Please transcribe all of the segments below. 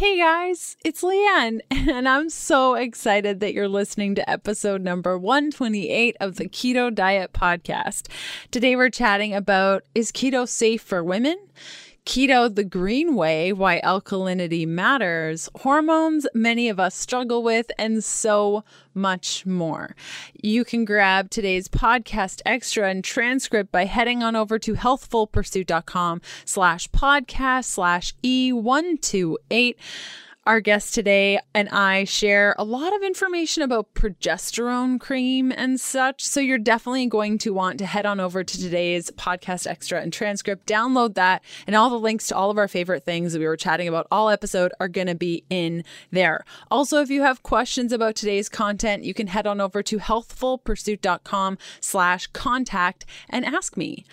Hey guys, it's Leanne, and I'm so excited that you're listening to episode number 128 of the Keto Diet Podcast. Today we're chatting about is keto safe for women? Keto the Green Way, Why Alkalinity Matters, Hormones Many of Us Struggle With, and so much more. You can grab today's podcast extra and transcript by heading on over to healthfulpursuit.com slash podcast slash E128. Our guest today and I share a lot of information about progesterone cream and such. So you're definitely going to want to head on over to today's podcast extra and transcript, download that, and all the links to all of our favorite things that we were chatting about all episode are going to be in there. Also, if you have questions about today's content, you can head on over to healthfulpursuit.com slash contact and ask me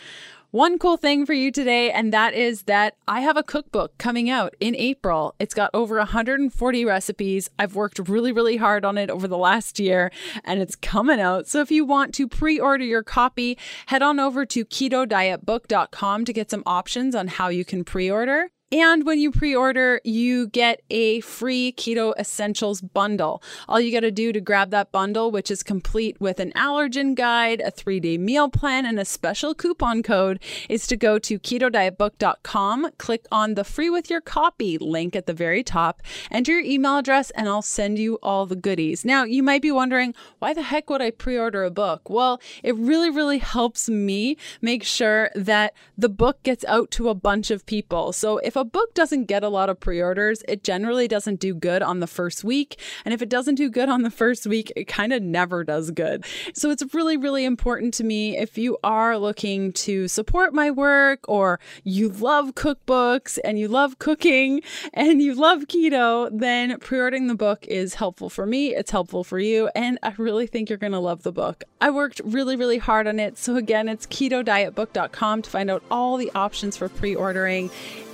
one cool thing for you today, and that is that I have a cookbook coming out in April. It's got over 140 recipes. I've worked really, really hard on it over the last year, and it's coming out. So if you want to pre order your copy, head on over to ketodietbook.com to get some options on how you can pre order. And when you pre order, you get a free Keto Essentials bundle. All you got to do to grab that bundle, which is complete with an allergen guide, a three day meal plan, and a special coupon code, is to go to ketodietbook.com, click on the free with your copy link at the very top, enter your email address, and I'll send you all the goodies. Now, you might be wondering, why the heck would I pre order a book? Well, it really, really helps me make sure that the book gets out to a bunch of people. So if a book doesn't get a lot of pre orders, it generally doesn't do good on the first week. And if it doesn't do good on the first week, it kind of never does good. So it's really, really important to me if you are looking to support my work or you love cookbooks and you love cooking and you love keto, then pre ordering the book is helpful for me. It's helpful for you. And I really think you're going to love the book. I worked really, really hard on it. So again, it's keto ketodietbook.com to find out all the options for pre ordering.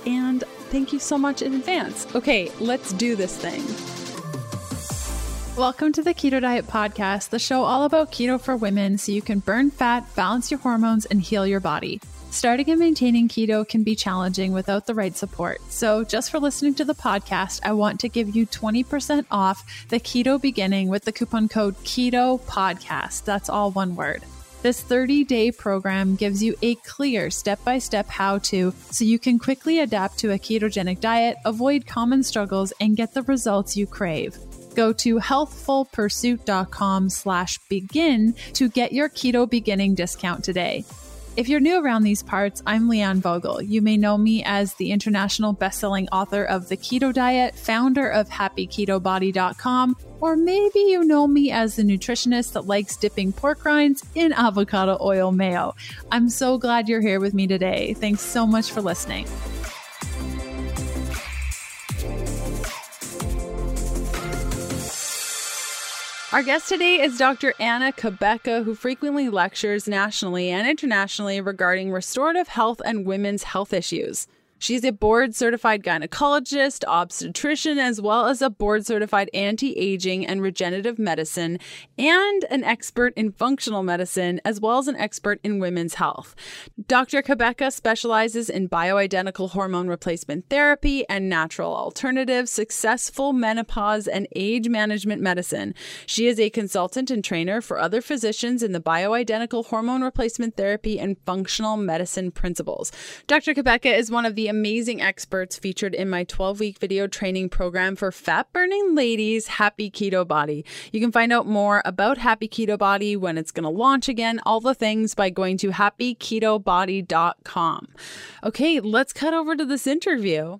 And thank you so much in advance. Okay, let's do this thing. Welcome to the Keto Diet Podcast, the show all about keto for women so you can burn fat, balance your hormones, and heal your body. Starting and maintaining keto can be challenging without the right support. So, just for listening to the podcast, I want to give you 20% off the keto beginning with the coupon code KETO PODCAST. That's all one word. This 30 day program gives you a clear step by step how to so you can quickly adapt to a ketogenic diet, avoid common struggles, and get the results you crave. Go to healthfulpursuit.com slash begin to get your keto beginning discount today. If you're new around these parts, I'm Leanne Vogel. You may know me as the international best-selling author of The Keto Diet, founder of happyketobody.com, or maybe you know me as the nutritionist that likes dipping pork rinds in avocado oil mayo. I'm so glad you're here with me today. Thanks so much for listening. Our guest today is Dr. Anna Cabeca, who frequently lectures nationally and internationally regarding restorative health and women's health issues. She's a board certified gynecologist, obstetrician, as well as a board certified anti aging and regenerative medicine, and an expert in functional medicine, as well as an expert in women's health. Dr. Cabeca specializes in bioidentical hormone replacement therapy and natural alternatives, successful menopause, and age management medicine. She is a consultant and trainer for other physicians in the bioidentical hormone replacement therapy and functional medicine principles. Dr. Cabeca is one of the amazing experts featured in my 12 week video training program for fat burning ladies, Happy Keto Body. You can find out more about Happy Keto Body when it's going to launch again, all the things by going to happyketobody.com. Okay, let's cut over to this interview.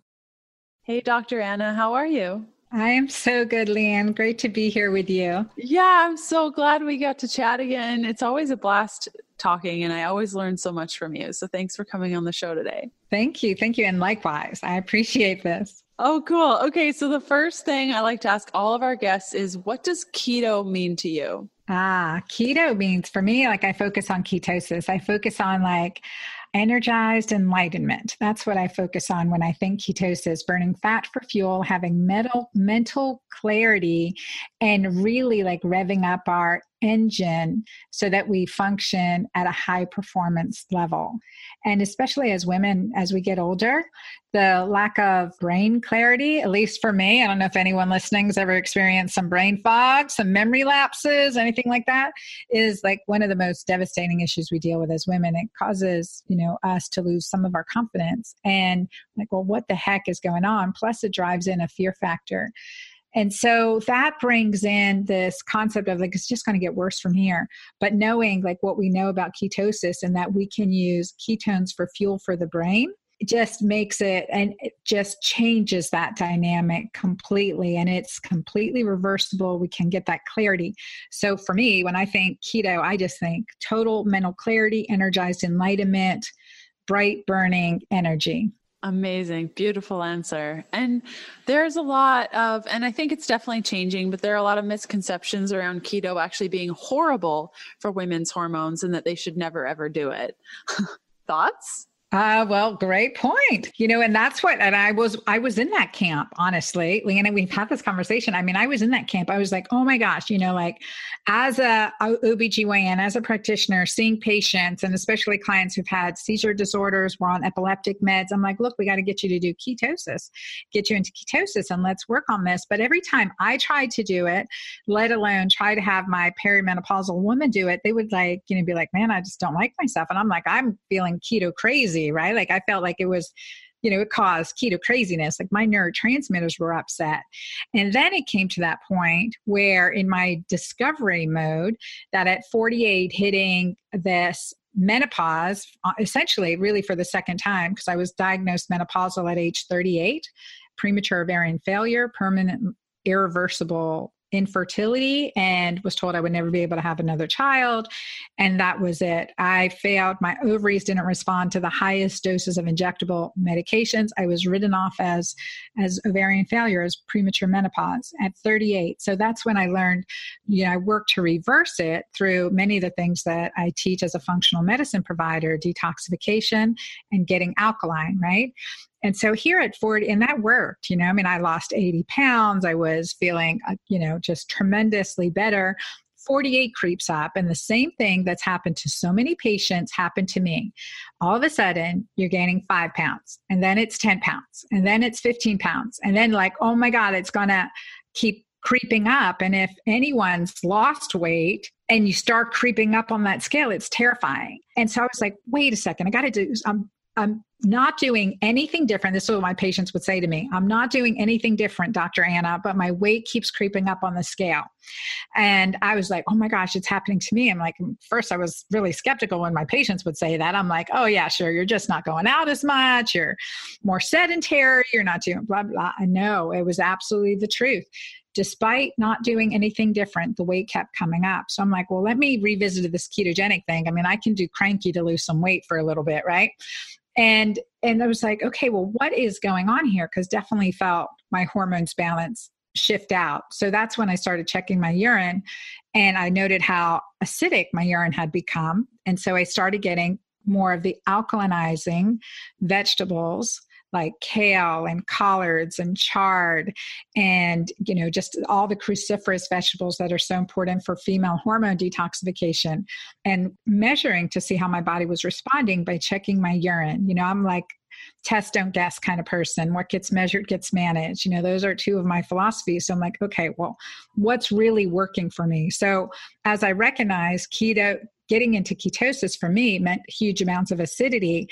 Hey, Dr. Anna, how are you? I am so good, Leanne. Great to be here with you. Yeah, I'm so glad we got to chat again. It's always a blast talking, and I always learn so much from you. So thanks for coming on the show today. Thank you. Thank you. And likewise, I appreciate this. Oh, cool. Okay. So the first thing I like to ask all of our guests is what does keto mean to you? Ah, keto means for me, like I focus on ketosis. I focus on like energized enlightenment. That's what I focus on when I think ketosis, burning fat for fuel, having mental mental clarity and really like revving up our engine so that we function at a high performance level. And especially as women, as we get older, the lack of brain clarity, at least for me, I don't know if anyone listening has ever experienced some brain fog, some memory lapses, anything like that, is like one of the most devastating issues we deal with as women. It causes, you know, us to lose some of our confidence. And like, well, what the heck is going on? Plus, it drives in a fear factor. And so that brings in this concept of like, it's just going to get worse from here. But knowing like what we know about ketosis and that we can use ketones for fuel for the brain just makes it and it just changes that dynamic completely and it's completely reversible. We can get that clarity. So for me when i think keto i just think total mental clarity energized enlightenment bright burning energy Amazing. Beautiful answer. And there's a lot of, and I think it's definitely changing, but there are a lot of misconceptions around keto actually being horrible for women's hormones and that they should never ever do it. Thoughts? Uh, well, great point. You know, and that's what, and I was, I was in that camp, honestly, Leanna, we've had this conversation. I mean, I was in that camp. I was like, oh my gosh, you know, like as a, OBGYN, as a practitioner, seeing patients and especially clients who've had seizure disorders, were on epileptic meds. I'm like, look, we got to get you to do ketosis, get you into ketosis and let's work on this. But every time I tried to do it, let alone try to have my perimenopausal woman do it, they would like, you know, be like, man, I just don't like myself. And I'm like, I'm feeling keto crazy right? Like I felt like it was you know, it caused keto craziness. Like my neurotransmitters were upset. And then it came to that point where, in my discovery mode, that at 48, hitting this menopause, uh, essentially, really for the second time, because I was diagnosed menopausal at age 38, premature ovarian failure, permanent irreversible infertility and was told I would never be able to have another child. And that was it. I failed. My ovaries didn't respond to the highest doses of injectable medications. I was written off as, as ovarian failure, as premature menopause at 38. So that's when I learned, you know, I worked to reverse it through many of the things that I teach as a functional medicine provider detoxification and getting alkaline, right? And so here at Ford, and that worked, you know, I mean, I lost 80 pounds. I was feeling, uh, you know, just tremendously better. 48 creeps up, and the same thing that's happened to so many patients happened to me. All of a sudden, you're gaining five pounds, and then it's 10 pounds, and then it's 15 pounds, and then, like, oh my God, it's gonna keep creeping up. And if anyone's lost weight, and you start creeping up on that scale, it's terrifying. And so I was like, wait a second, I got to do, I'm I'm not doing anything different. This is what my patients would say to me. I'm not doing anything different, Dr. Anna, but my weight keeps creeping up on the scale. And I was like, oh my gosh, it's happening to me. I'm like, mm, first, I was really skeptical when my patients would say that. I'm like, oh, yeah, sure. You're just not going out as much. You're more sedentary. You're not doing blah, blah. I know it was absolutely the truth despite not doing anything different, the weight kept coming up. So I'm like, well, let me revisit this ketogenic thing. I mean, I can do cranky to lose some weight for a little bit, right? And and i was like okay well what is going on here? Because definitely felt my hormones balance shift out. So that's when i started checking my urine and i noted how acidic my urine had become. And so i started getting more of the alkalinizing vegetables like kale and collards and chard and you know just all the cruciferous vegetables that are so important for female hormone detoxification and measuring to see how my body was responding by checking my urine. You know i'm like test don't guess kind of person. What gets measured gets managed. You know those are two of my philosophies. So i'm like okay well what's really working for me? So as i recognize keto getting into ketosis for me meant huge amounts of acidity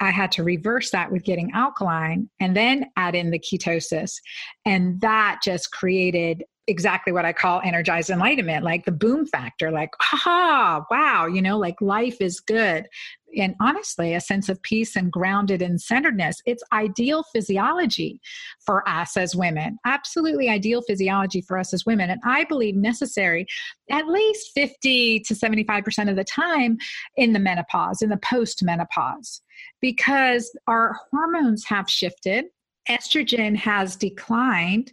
I had to reverse that with getting alkaline and then add in the ketosis. And that just created exactly what I call energized enlightenment, like the boom factor, like, aha, wow, you know, like life is good. And honestly, a sense of peace and grounded and centeredness. It's ideal physiology for us as women, absolutely ideal physiology for us as women. And I believe necessary at least 50 to 75% of the time in the menopause, in the post menopause because our hormones have shifted estrogen has declined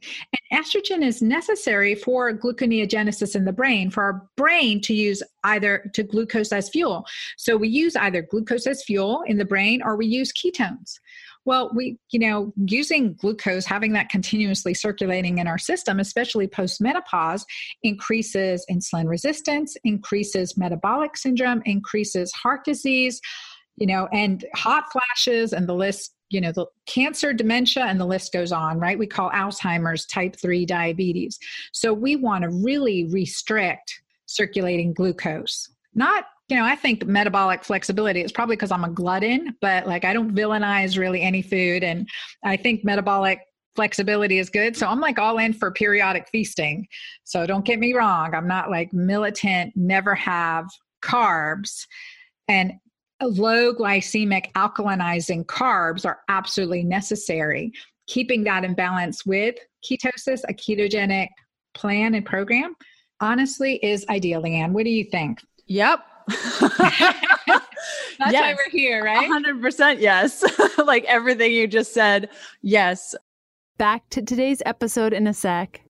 and estrogen is necessary for gluconeogenesis in the brain for our brain to use either to glucose as fuel. So we use either glucose as fuel in the brain or we use ketones. Well, we, you know, using glucose, having that continuously circulating in our system, especially post menopause, increases insulin resistance, increases metabolic syndrome, increases heart disease, you know, and hot flashes, and the list you know the cancer dementia and the list goes on right? We call alzheimer's type 3 diabetes. So we want to really restrict circulating glucose. Not you know i think metabolic flexibility is probably because i'm a glutton but like i don't villainize really any food and i think metabolic flexibility is good. So i'm like all in for periodic feasting. So don't get me wrong i'm not like militant never have carbs. And low glycemic alkalinizing carbs are absolutely necessary. Keeping that in balance with ketosis, a ketogenic plan and program, honestly is ideal. Leanne, what do you think? Yep. That's yes. why we're here, right? 100% yes. like everything you just said, yes. Back to today's episode in a sec.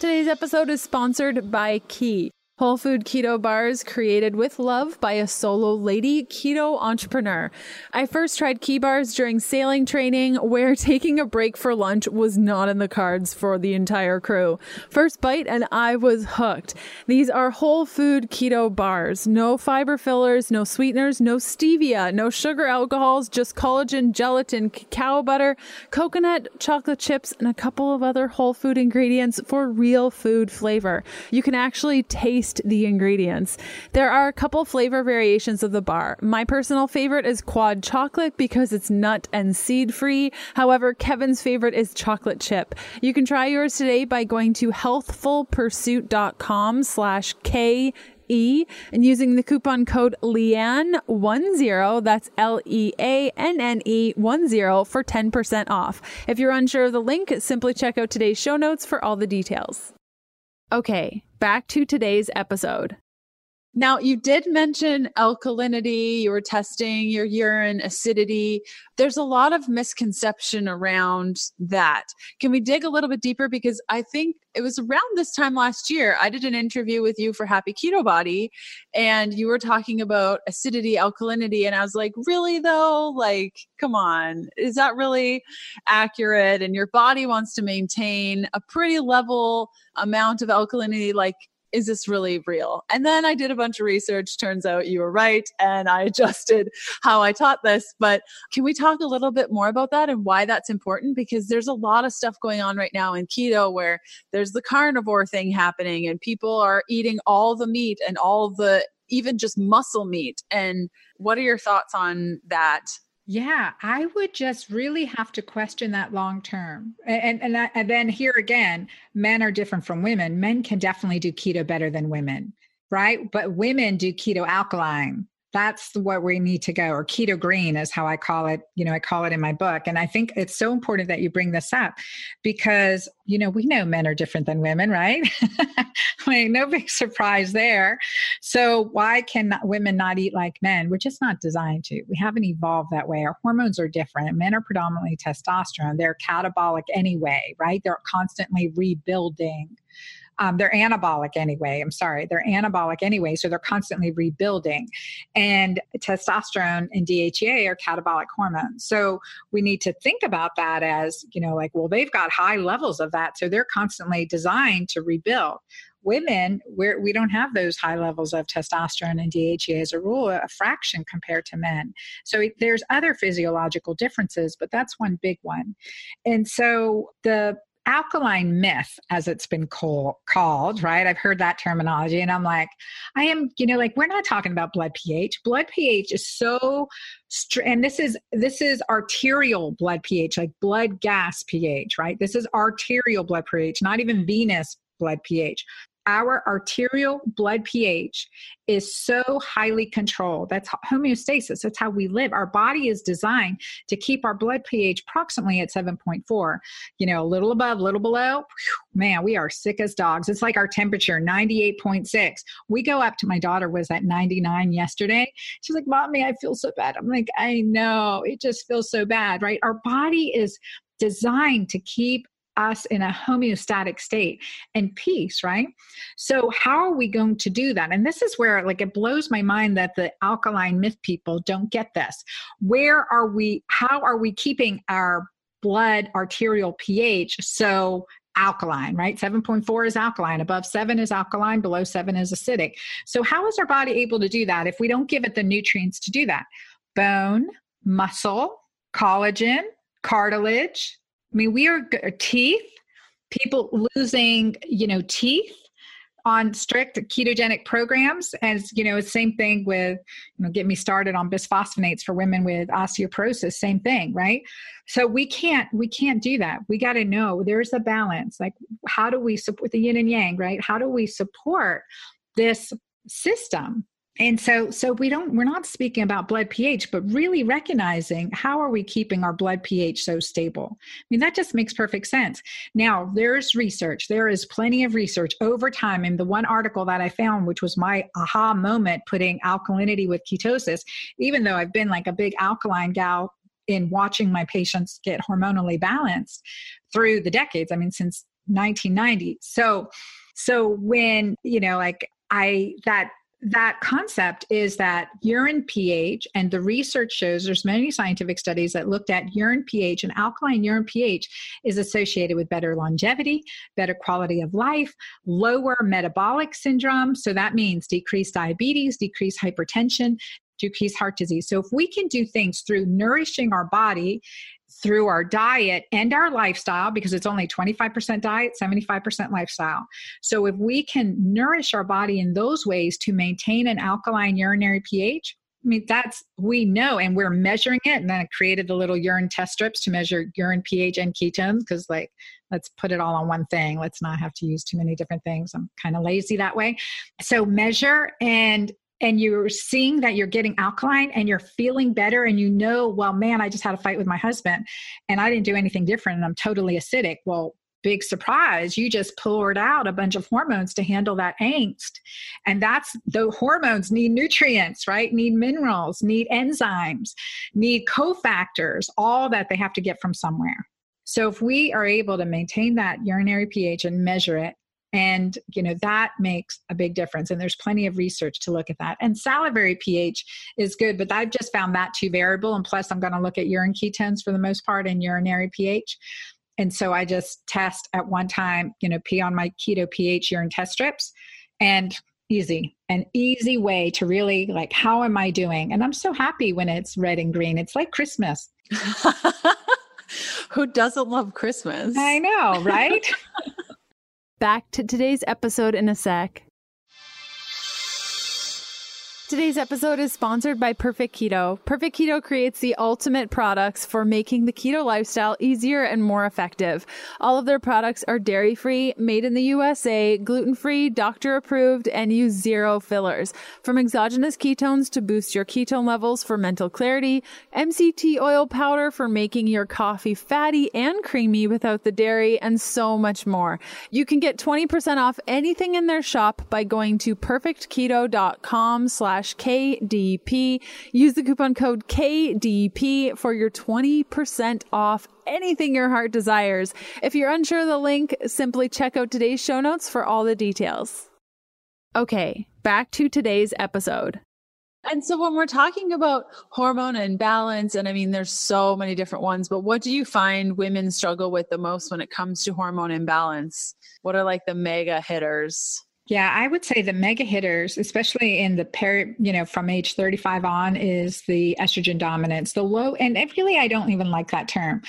Today's episode is sponsored by Key. Whole food keto bars created with love by a solo lady keto entrepreneur. I first tried key bars during sailing training where taking a break for lunch was not in the cards for the entire crew. First bite and I was hooked. These are whole food keto bars. No fiber fillers, no sweeteners, no stevia, no sugar alcohols, just collagen, gelatin, cacao butter, coconut, chocolate chips, and a couple of other whole food ingredients for real food flavor. You can actually taste taste the ingredients. There are a couple flavor variations of the bar. My personal favorite is quad chocolate because it's nut and seed free. However, Kevin's favorite is chocolate chip. You can try yours today by going to healthfulpursuit.com slash K E and using the coupon code Leanne10, that's L E A N N E 10 for 10% off. If you're unsure of the link, simply check out today's show notes for all the details. Okay, back to today's episode. Now, you did mention alkalinity, you were testing your urine acidity. There's a lot of misconception around that. Can we dig a little bit deeper? Because I think it was around this time last year, I did an interview with you for Happy Keto Body, and you were talking about acidity, alkalinity. And I was like, really, though? Like, come on, is that really accurate? And your body wants to maintain a pretty level amount of alkalinity. Like, is this really real? And then I did a bunch of research. Turns out you were right. And I adjusted how I taught this. But can we talk a little bit more about that and why that's important? Because there's a lot of stuff going on right now in keto where there's the carnivore thing happening and people are eating all the meat and all the even just muscle meat. And what are your thoughts on that? Yeah, I would just really have to question that long term. And and, and then here again, men are different from women. Men can definitely do keto better than women, right? But women do keto alkaline that's what we need to go or keto green is how i call it you know i call it in my book. And i think it's so important that you bring this up because you know we know men are different than women right? No big surprise there. So why can women not eat like men? We're just not designed to. We haven't evolved that way. Our hormones are different. Men are predominantly testosterone. They're catabolic anyway right? They're constantly rebuilding um, they're anabolic anyway. I'm sorry, they're anabolic anyway, so they're constantly rebuilding. And testosterone and DHEA are catabolic hormones. So we need to think about that as, you know, like, well, they've got high levels of that, so they're constantly designed to rebuild women we're, we don't have those high levels of testosterone and DHEA as a rule a fraction compared to men so there's other physiological differences but that's one big one and so the alkaline myth, as it's been call, called, right? I've heard that terminology, and I'm like, I am, you know, like we're not talking about blood pH. Blood pH is so, and this is this is arterial blood pH, like blood gas pH, right? This is arterial blood pH, not even venous blood pH our arterial blood pH is so highly controlled. That's homeostasis. That's how we live. Our body is designed to keep our blood pH approximately at 7.4. You know, a little above, a little below. Whew, man, we are sick as dogs. It's like our temperature, 98.6. We go up to my daughter was at 99 yesterday. She's like, Mommy, I feel so bad. I'm like, I know. It just feels so bad, right? Our body is designed to keep us in a homeostatic state and peace, right? So, how are we going to do that? And this is where, like, it blows my mind that the alkaline myth people don't get this. Where are we, how are we keeping our blood arterial pH so alkaline, right? 7.4 is alkaline, above 7 is alkaline, below 7 is acidic. So, how is our body able to do that if we don't give it the nutrients to do that? Bone, muscle, collagen, cartilage. I mean, we are uh, teeth, people losing, you know, teeth on strict ketogenic programs as you know same thing with you know get me started on bisphosphonates for women with osteoporosis same thing right? So we can't we can't do that. We got to know there's a balance. Like how do we support the yin and yang right? How do we support this system and so so we don't we're not speaking about blood ph but really recognizing how are we keeping our blood ph so stable. I mean that just makes perfect sense. Now there's research. There is plenty of research over time. And the one article that i found which was my aha moment putting alkalinity with ketosis even though i've been like a big alkaline gal in watching my patients get hormonally balanced through the decades i mean since 1990 so so when you know like I that that concept is that urine pH, and the research shows there's many scientific studies that looked at urine pH, and alkaline urine pH is associated with better longevity, better quality of life, lower metabolic syndrome. So that means decreased diabetes, decreased hypertension, decreased heart disease. So if we can do things through nourishing our body through our diet and our lifestyle because it's only 25% diet, 75% lifestyle. So if we can nourish our body in those ways to maintain an alkaline urinary pH, I mean, that's, we know, and we're measuring it. And then I created the little urine test strips to measure urine pH and ketones because, like, let's put it all on one thing. Let's not have to use too many different things. I'm kind of lazy that way. So, measure and and you're seeing that you're getting alkaline and you're feeling better and you know well man i just had a fight with my husband and i didn't do anything different and i'm totally acidic. Well big surprise you just poured out a bunch of hormones to handle that angst. And that's the hormones need nutrients right? Need minerals need enzymes need cofactors all that they have to get from somewhere. So if we are able to maintain that urinary ph and measure it and you know that makes a big difference and there's plenty of research to look at that. And salivary ph is good but i've just found that too variable and plus i'm going to look at urine ketones for the most part and urinary ph. And so i just test at one time you know pee on my keto ph urine test strips and easy an easy way to really like how am i doing? And i'm so happy when it's red and green. It's like christmas. Who doesn't love christmas? I know right Back to today's episode in a sec. Today's episode is sponsored by Perfect Keto. Perfect Keto creates the ultimate products for making the keto lifestyle easier and more effective. All of their products are dairy free, made in the USA, gluten free, doctor approved, and use zero fillers. From exogenous ketones to boost your ketone levels for mental clarity, MCT oil powder for making your coffee fatty and creamy without the dairy, and so much more. You can get 20% off anything in their shop by going to perfectketo.com slash slash KDP. Use the coupon code KDP for your 20% off anything your heart desires. If you're unsure of the link, simply check out today's show notes for all the details. Okay, back to today's episode. And so when we're talking about hormone imbalance, and I mean, there's so many different ones, but what do you find women struggle with the most when it comes to hormone imbalance? What are like the mega hitters? Yeah, I would say the mega hitters, especially in the peri, you know, from age 35 on, is the estrogen dominance. The low, and really, I don't even like that term,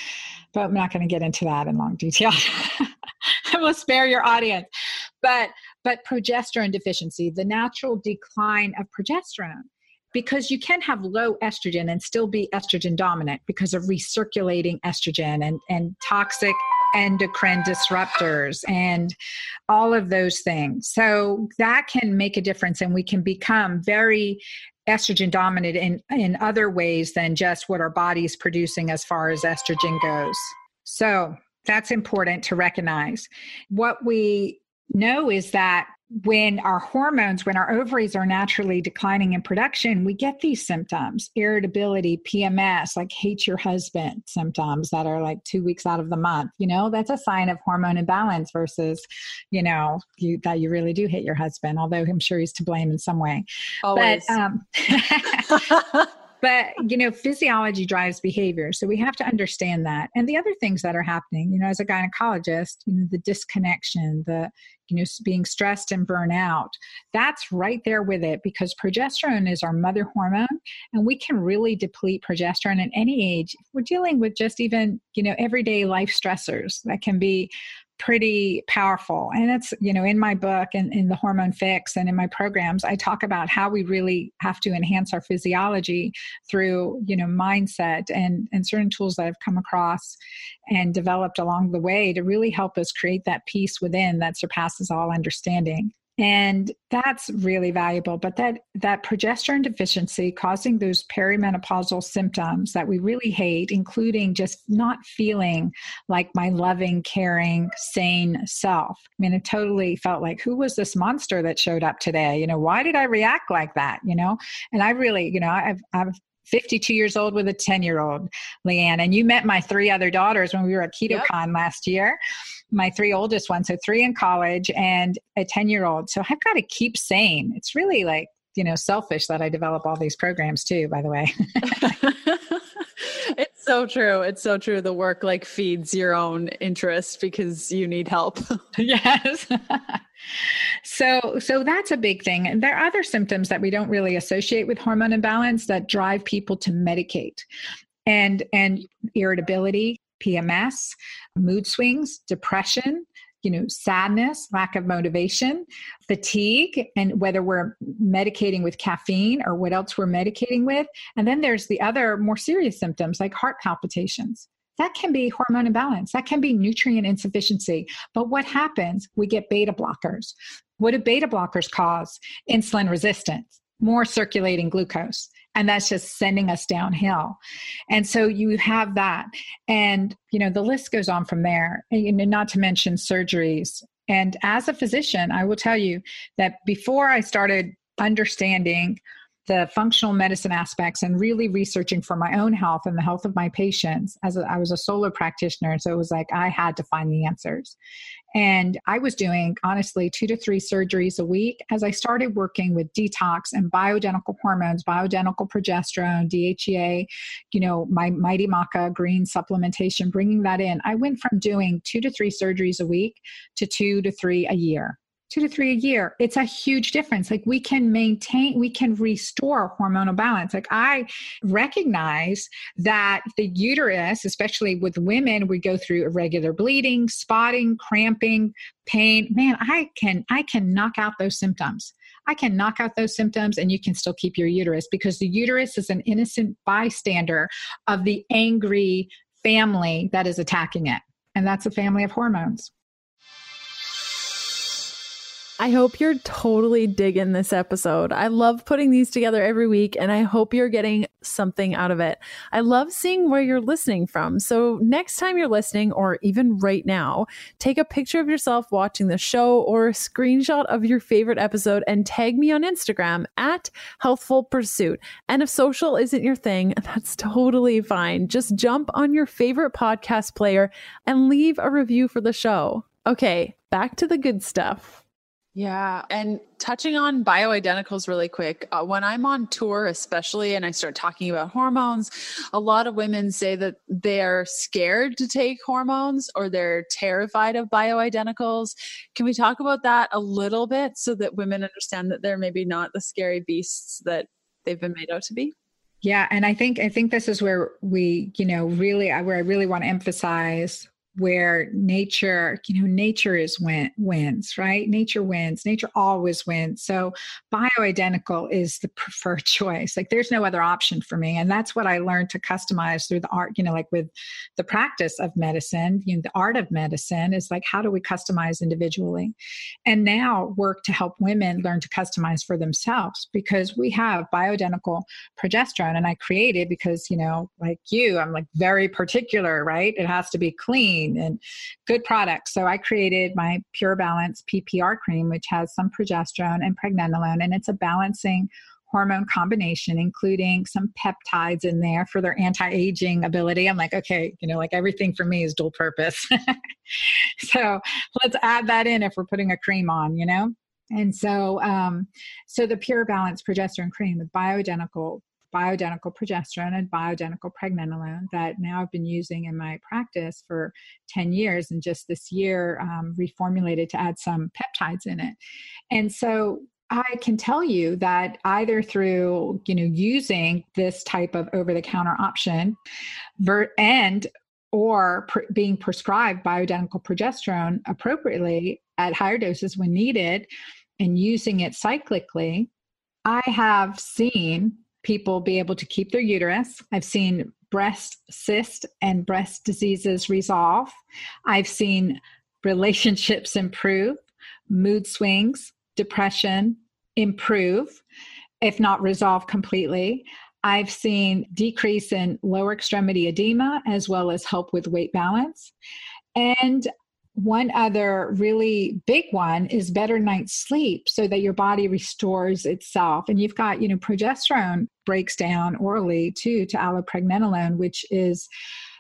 but I'm not going to get into that in long detail. I will spare your audience. But but progesterone deficiency, the natural decline of progesterone because you can have low estrogen and still be estrogen dominant because of recirculating estrogen and, and toxic endocrine disruptors and all of those things. So that can make a difference, and we can become very estrogen dominant in, in other ways than just what our body is producing as far as estrogen goes. So that's important to recognize. What we know is that when our hormones, when our ovaries are naturally declining in production, we get these symptoms irritability, PMS, like hate your husband symptoms that are like two weeks out of the month. You know, that's a sign of hormone imbalance versus, you know, you, that you really do hate your husband, although I'm sure he's to blame in some way. Always. But, um, but you know physiology drives behavior so we have to understand that. And the other things that are happening you know as a gynecologist you know the disconnection the you know being stressed and burnout that's right there with it because progesterone is our mother hormone and we can really deplete progesterone at any age. We're dealing with just even you know everyday life stressors that can be pretty powerful. And it's, you know, in my book and in the hormone fix and in my programs, I talk about how we really have to enhance our physiology through, you know, mindset and, and certain tools that I've come across and developed along the way to really help us create that peace within that surpasses all understanding and that's really valuable but that that progesterone deficiency causing those perimenopausal symptoms that we really hate including just not feeling like my loving caring sane self. I mean it totally felt like who was this monster that showed up today? You know why did i react like that? You know? And i really you know i've i've 52 years old with a 10 year old, Leanne. And you met my three other daughters when we were at KetoCon yep. last year. My three oldest ones, so three in college and a 10 year old. So I've got to keep sane. It's really like, you know, selfish that I develop all these programs too, by the way. it's so true. It's so true. The work like feeds your own interest because you need help. yes. so so that's a big thing. And there are other symptoms that we don't really associate with hormone imbalance that drive people to medicate. And and irritability pms mood swings depression you know sadness lack of motivation fatigue and whether we're medicating with caffeine or what else we're medicating with. And then there's the other more serious symptoms like heart palpitations that can be hormone imbalance, that can be nutrient insufficiency. But what happens? We get beta blockers. What do beta blockers cause? Insulin resistance, more circulating glucose. And that's just sending us downhill. And so you have that. And, you know, the list goes on from there. And not to mention surgeries. And as a physician, I will tell you that before I started understanding the functional medicine aspects and really researching for my own health and the health of my patients as a, I was a solo practitioner. So it was like I had to find the answers. And I was doing honestly two to three surgeries a week as I started working with detox and bioidentical hormones bioidentical progesterone DHEA you know my mighty maca green supplementation bringing that in. I went from doing two to three surgeries a week to two to three a year two to three a year it's a huge difference like we can maintain we can restore hormonal balance like i recognize that the uterus especially with women we go through irregular bleeding spotting cramping pain man i can i can knock out those symptoms I can knock out those symptoms and you can still keep your uterus because the uterus is an innocent bystander of the angry family that is attacking it. And that's a family of hormones. I hope you're totally digging this episode. I love putting these together every week and I hope you're getting something out of it. I love seeing where you're listening from. So, next time you're listening, or even right now, take a picture of yourself watching the show or a screenshot of your favorite episode and tag me on Instagram at Healthful Pursuit. And if social isn't your thing, that's totally fine. Just jump on your favorite podcast player and leave a review for the show. Okay, back to the good stuff. Yeah. And touching on bioidenticals really quick, uh, when I'm on tour, especially, and I start talking about hormones, a lot of women say that they're scared to take hormones or they're terrified of bioidenticals. Can we talk about that a little bit so that women understand that they're maybe not the scary beasts that they've been made out to be? Yeah, and I think I think this is where we, you know, really where I really want to emphasize where nature you know nature is win, wins right? Nature wins nature always wins. So bioidentical is the preferred choice. Like there's no other option for me. And that's what i learned to customize through the art you know like with the practice of medicine you know the art of medicine is like how do we customize individually? And now work to help women learn to customize for themselves because we have bioidentical progesterone and i created because you know like you i'm like very particular right? It has to be clean clean and good products. So I created my Pura Balance PPR cream, which has some progesterone and pregnenolone, and it's a balancing hormone combination, including some peptides in there for their anti aging ability. I'm like, okay, you know, like everything for me is dual purpose. so let's add that in if we're putting a cream on, you know? And so, um, so the Pura Balance progesterone cream with bioidentical bioidentical progesterone and bioidentical pregnenolone that now I've been using in my practice for 10 years and just this year um, reformulated to add some peptides in it. And so I can tell you that either through, you know, using this type of over the counter option and or being prescribed bioidentical progesterone appropriately at higher doses when needed and using it cyclically, I have seen people be able to keep their uterus. I've seen breast cyst and breast diseases resolve. I've seen relationships improve, mood swings, depression improve, if not resolve completely. I've seen decrease in lower extremity edema as well as help with weight balance. And one other really big one is better night's sleep so that your body restores itself. And you've got, you know, progesterone breaks down orally too to allopregnanolone, which is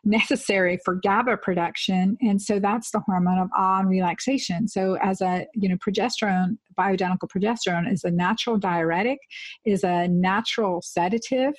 necessary for GABA production. And so that's the hormone of awe and relaxation. So as a, you know, progesterone, bioidentical progesterone is a natural diuretic, is a natural sedative,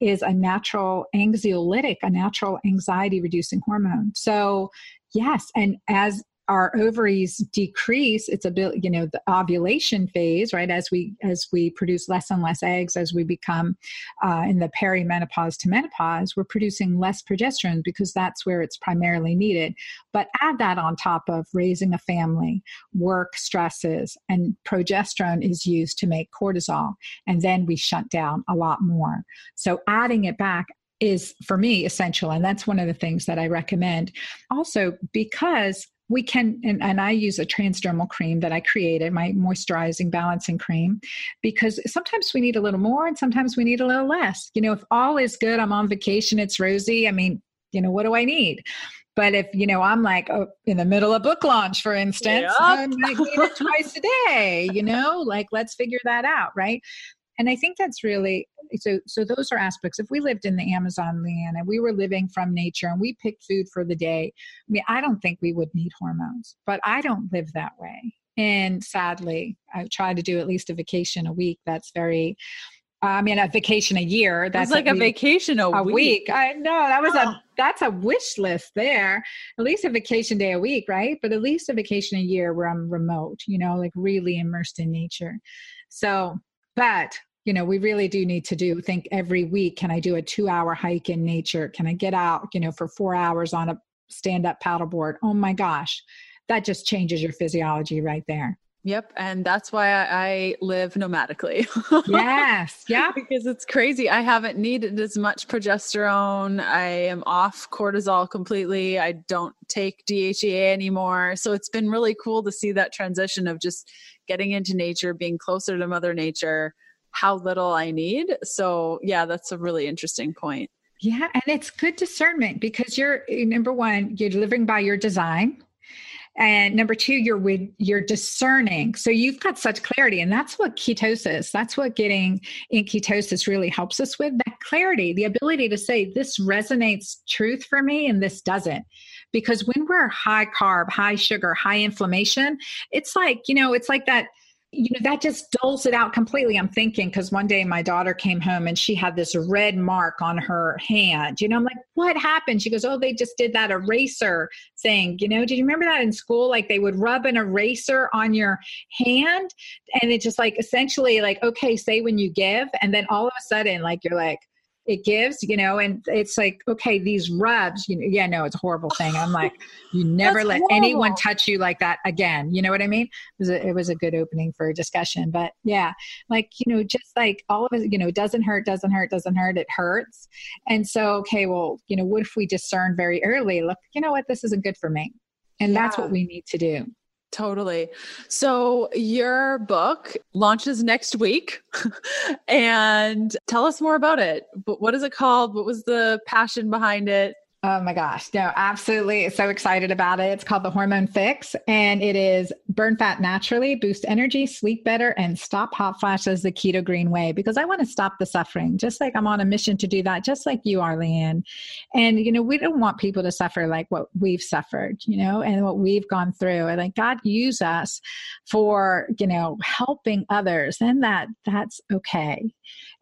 is a natural anxiolytic, a natural anxiety reducing hormone. So yes, and as our ovaries decrease its ability you know the ovulation phase right? As we as we produce less and less eggs as we become uh, in the perimenopause to menopause we're producing less progesterone because that's where it's primarily needed. But add that on top of raising a family work stresses and progesterone is used to make cortisol and then we shut down a lot more. So adding it back is for me essential and that's one of the things that i recommend. Also because we can and, and, i use a transdermal cream that i created my moisturizing balancing cream because sometimes we need a little more and sometimes we need a little less. You know if all is good i'm on vacation it's rosy i mean you know what do i need? But if you know i'm like oh, in the middle of book launch for instance yep. i might need it twice a day you know? Like let's figure that out right and i think that's really so so those are aspects if we lived in the amazon land and we were living from nature and we picked food for the day i mean i don't think we would need hormones but i don't live that way and sadly i try to do at least a vacation a week that's very I mean, a vacation a year. That's like a week, vacation a, a week. week. I know that was oh. a that's a wish list there. At least a vacation day a week, right? But at least a vacation a year where I'm remote. You know, like really immersed in nature. So, but you know we really do need to do think every week can i do a two hour hike in nature can i get out you know for four hours on a stand up paddleboard oh my gosh that just changes your physiology right there Yep. And that's why I, I live nomadically. yes. Yeah. because it's crazy. I haven't needed as much progesterone. I am off cortisol completely. I don't take DHEA anymore. So it's been really cool to see that transition of just getting into nature, being closer to Mother Nature, how little I need. So, yeah, that's a really interesting point. Yeah, and it's good discernment because you're eh, number one, you're living by your design. And number two, you're with you're discerning. So you've got such clarity. And that's what ketosis, that's what getting in ketosis really helps us with that clarity, the ability to say this resonates truth for me and this doesn't. Because when we're high carb, high sugar, high inflammation, it's like, you know, it's like that you know that just dulls it out completely. I'm thinking because one day my daughter came home and she had this red mark on her hand you know i'm like what happened? She goes oh they just did that eraser thing you know did you remember that in school? Like they would rub an eraser on your hand? And it just like essentially like okay say when you give and then all of a sudden like you're like it gives, you know, and it's like, okay, these rubs, you know, yeah, no, it's a horrible thing. I'm like, you never let horrible. anyone touch you like that again. You know what I mean? It was, a, it was a good opening for a discussion, but yeah, like, you know, just like all of it, you know, doesn't hurt, doesn't hurt, doesn't hurt, it hurts. And so, okay, well, you know, what if we discern very early, look, you know what, this isn't good for me. And yeah. that's what we need to do. Totally. So your book launches next week and tell us more about it. But What is it called? What was the passion behind it? Oh my gosh. No, absolutely. So excited about it. It's called the Hormone Fix and it is burn fat naturally, boost energy, sleep better, and stop hot flashes the keto green way because I want to stop the suffering, just like I'm on a mission to do that, just like you are, Leanne. And, you know, we don't want people to suffer like what we've suffered, you know, and what we've gone through. And like God use us for, you know, helping others. And that that's okay.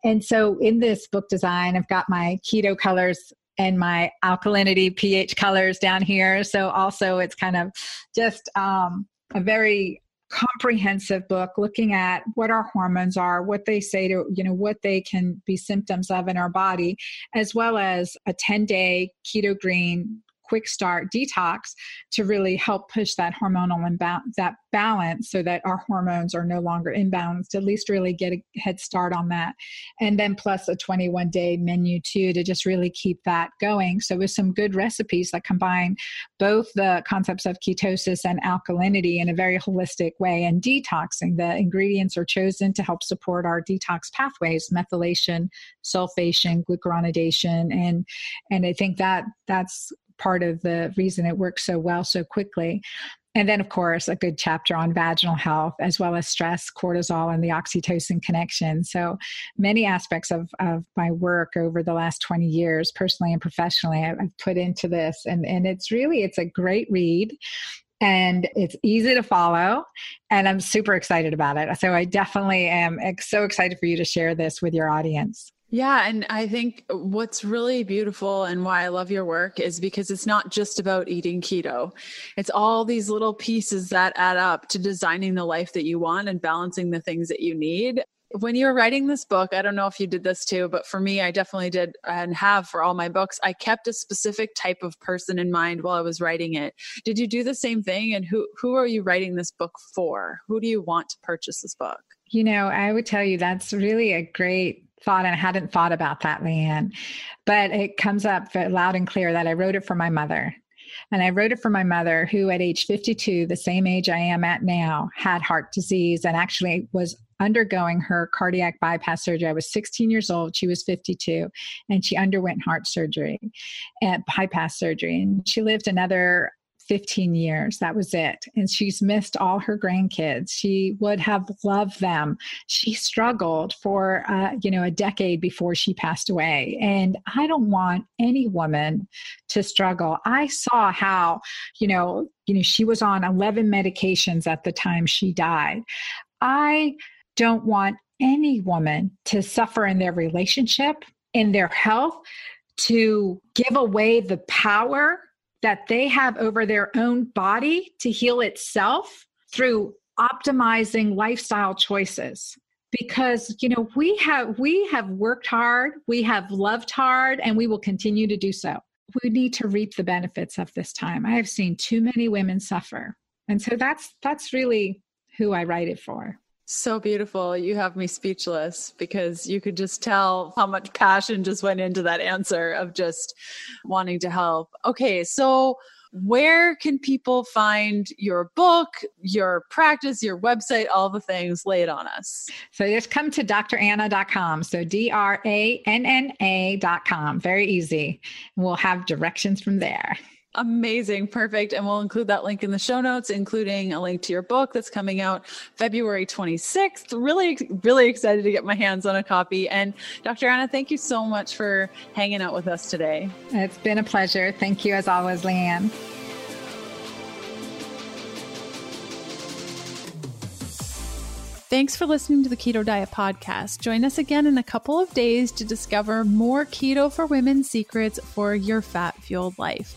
And so in this book design, I've got my keto colors and my alkalinity pH colors down here. So also it's kind of just um, a very comprehensive book looking at what our hormones are what they say to you know what they can be symptoms of in our body as well as a 10 day keto green quick start detox to really help push that hormonal imbalance, that balance so that our hormones are no longer imbalanced, at least really get a head start on that. And then plus a 21 day menu too to just really keep that going. So with some good recipes that combine both the concepts of ketosis and alkalinity in a very holistic way and detoxing. The ingredients are chosen to help support our detox pathways, methylation, sulfation, glucuronidation, and and I think that that's part of the reason it works so well so quickly. And then, of course, a good chapter on vaginal health, as well as stress, cortisol, and the oxytocin connection. So many aspects of, of my work over the last 20 years, personally and professionally, I've put into this. And, and it's really, it's a great read and it's easy to follow and i'm super excited about it so i definitely am so excited for you to share this with your audience yeah. And I think what's really beautiful and why I love your work is because it's not just about eating keto, it's all these little pieces that add up to designing the life that you want and balancing the things that you need. When you were writing this book, I don't know if you did this too, but for me, I definitely did and have for all my books. I kept a specific type of person in mind while I was writing it. Did you do the same thing? And who, who are you writing this book for? Who do you want to purchase this book? You know, I would tell you that's really a great thought and I hadn't thought about that, Leanne. But it comes up loud and clear that I wrote it for my mother. And I wrote it for my mother, who at age 52, the same age I am at now, had heart disease and actually was undergoing her cardiac bypass surgery. I was 16 years old. She was 52, and she underwent heart surgery and bypass surgery. And she lived another 15 years. That was it. And she's missed all her grandkids. She would have loved them. She struggled for, uh, you know, a decade before she passed away. And I don't want any woman to struggle. I saw how, you know, you know, she was on 11 medications at the time she died. I don't want any woman to suffer in their relationship, in their health, to give away the power that they have over their own body to heal itself through optimizing lifestyle choices. Because you know we have we have worked hard we have loved hard and we will continue to do so. We need to reap the benefits of this time. I have seen too many women suffer. And so that's that's really who i write it for so beautiful. You have me speechless because you could just tell how much passion just went into that answer of just wanting to help. Okay, so where can people find your book, your practice, your website, all the things? Lay it on us. So just come to dranna.com. So D R A N N A.com. Very easy. We'll have directions from there. Amazing. Perfect. And we'll include that link in the show notes, including a link to your book that's coming out February 26th. Really, really excited to get my hands on a copy. And Dr. Anna, thank you so much for hanging out with us today. It's been a pleasure. Thank you, as always, Leanne. Thanks for listening to the Keto Diet Podcast. Join us again in a couple of days to discover more keto for women secrets for your fat fueled life.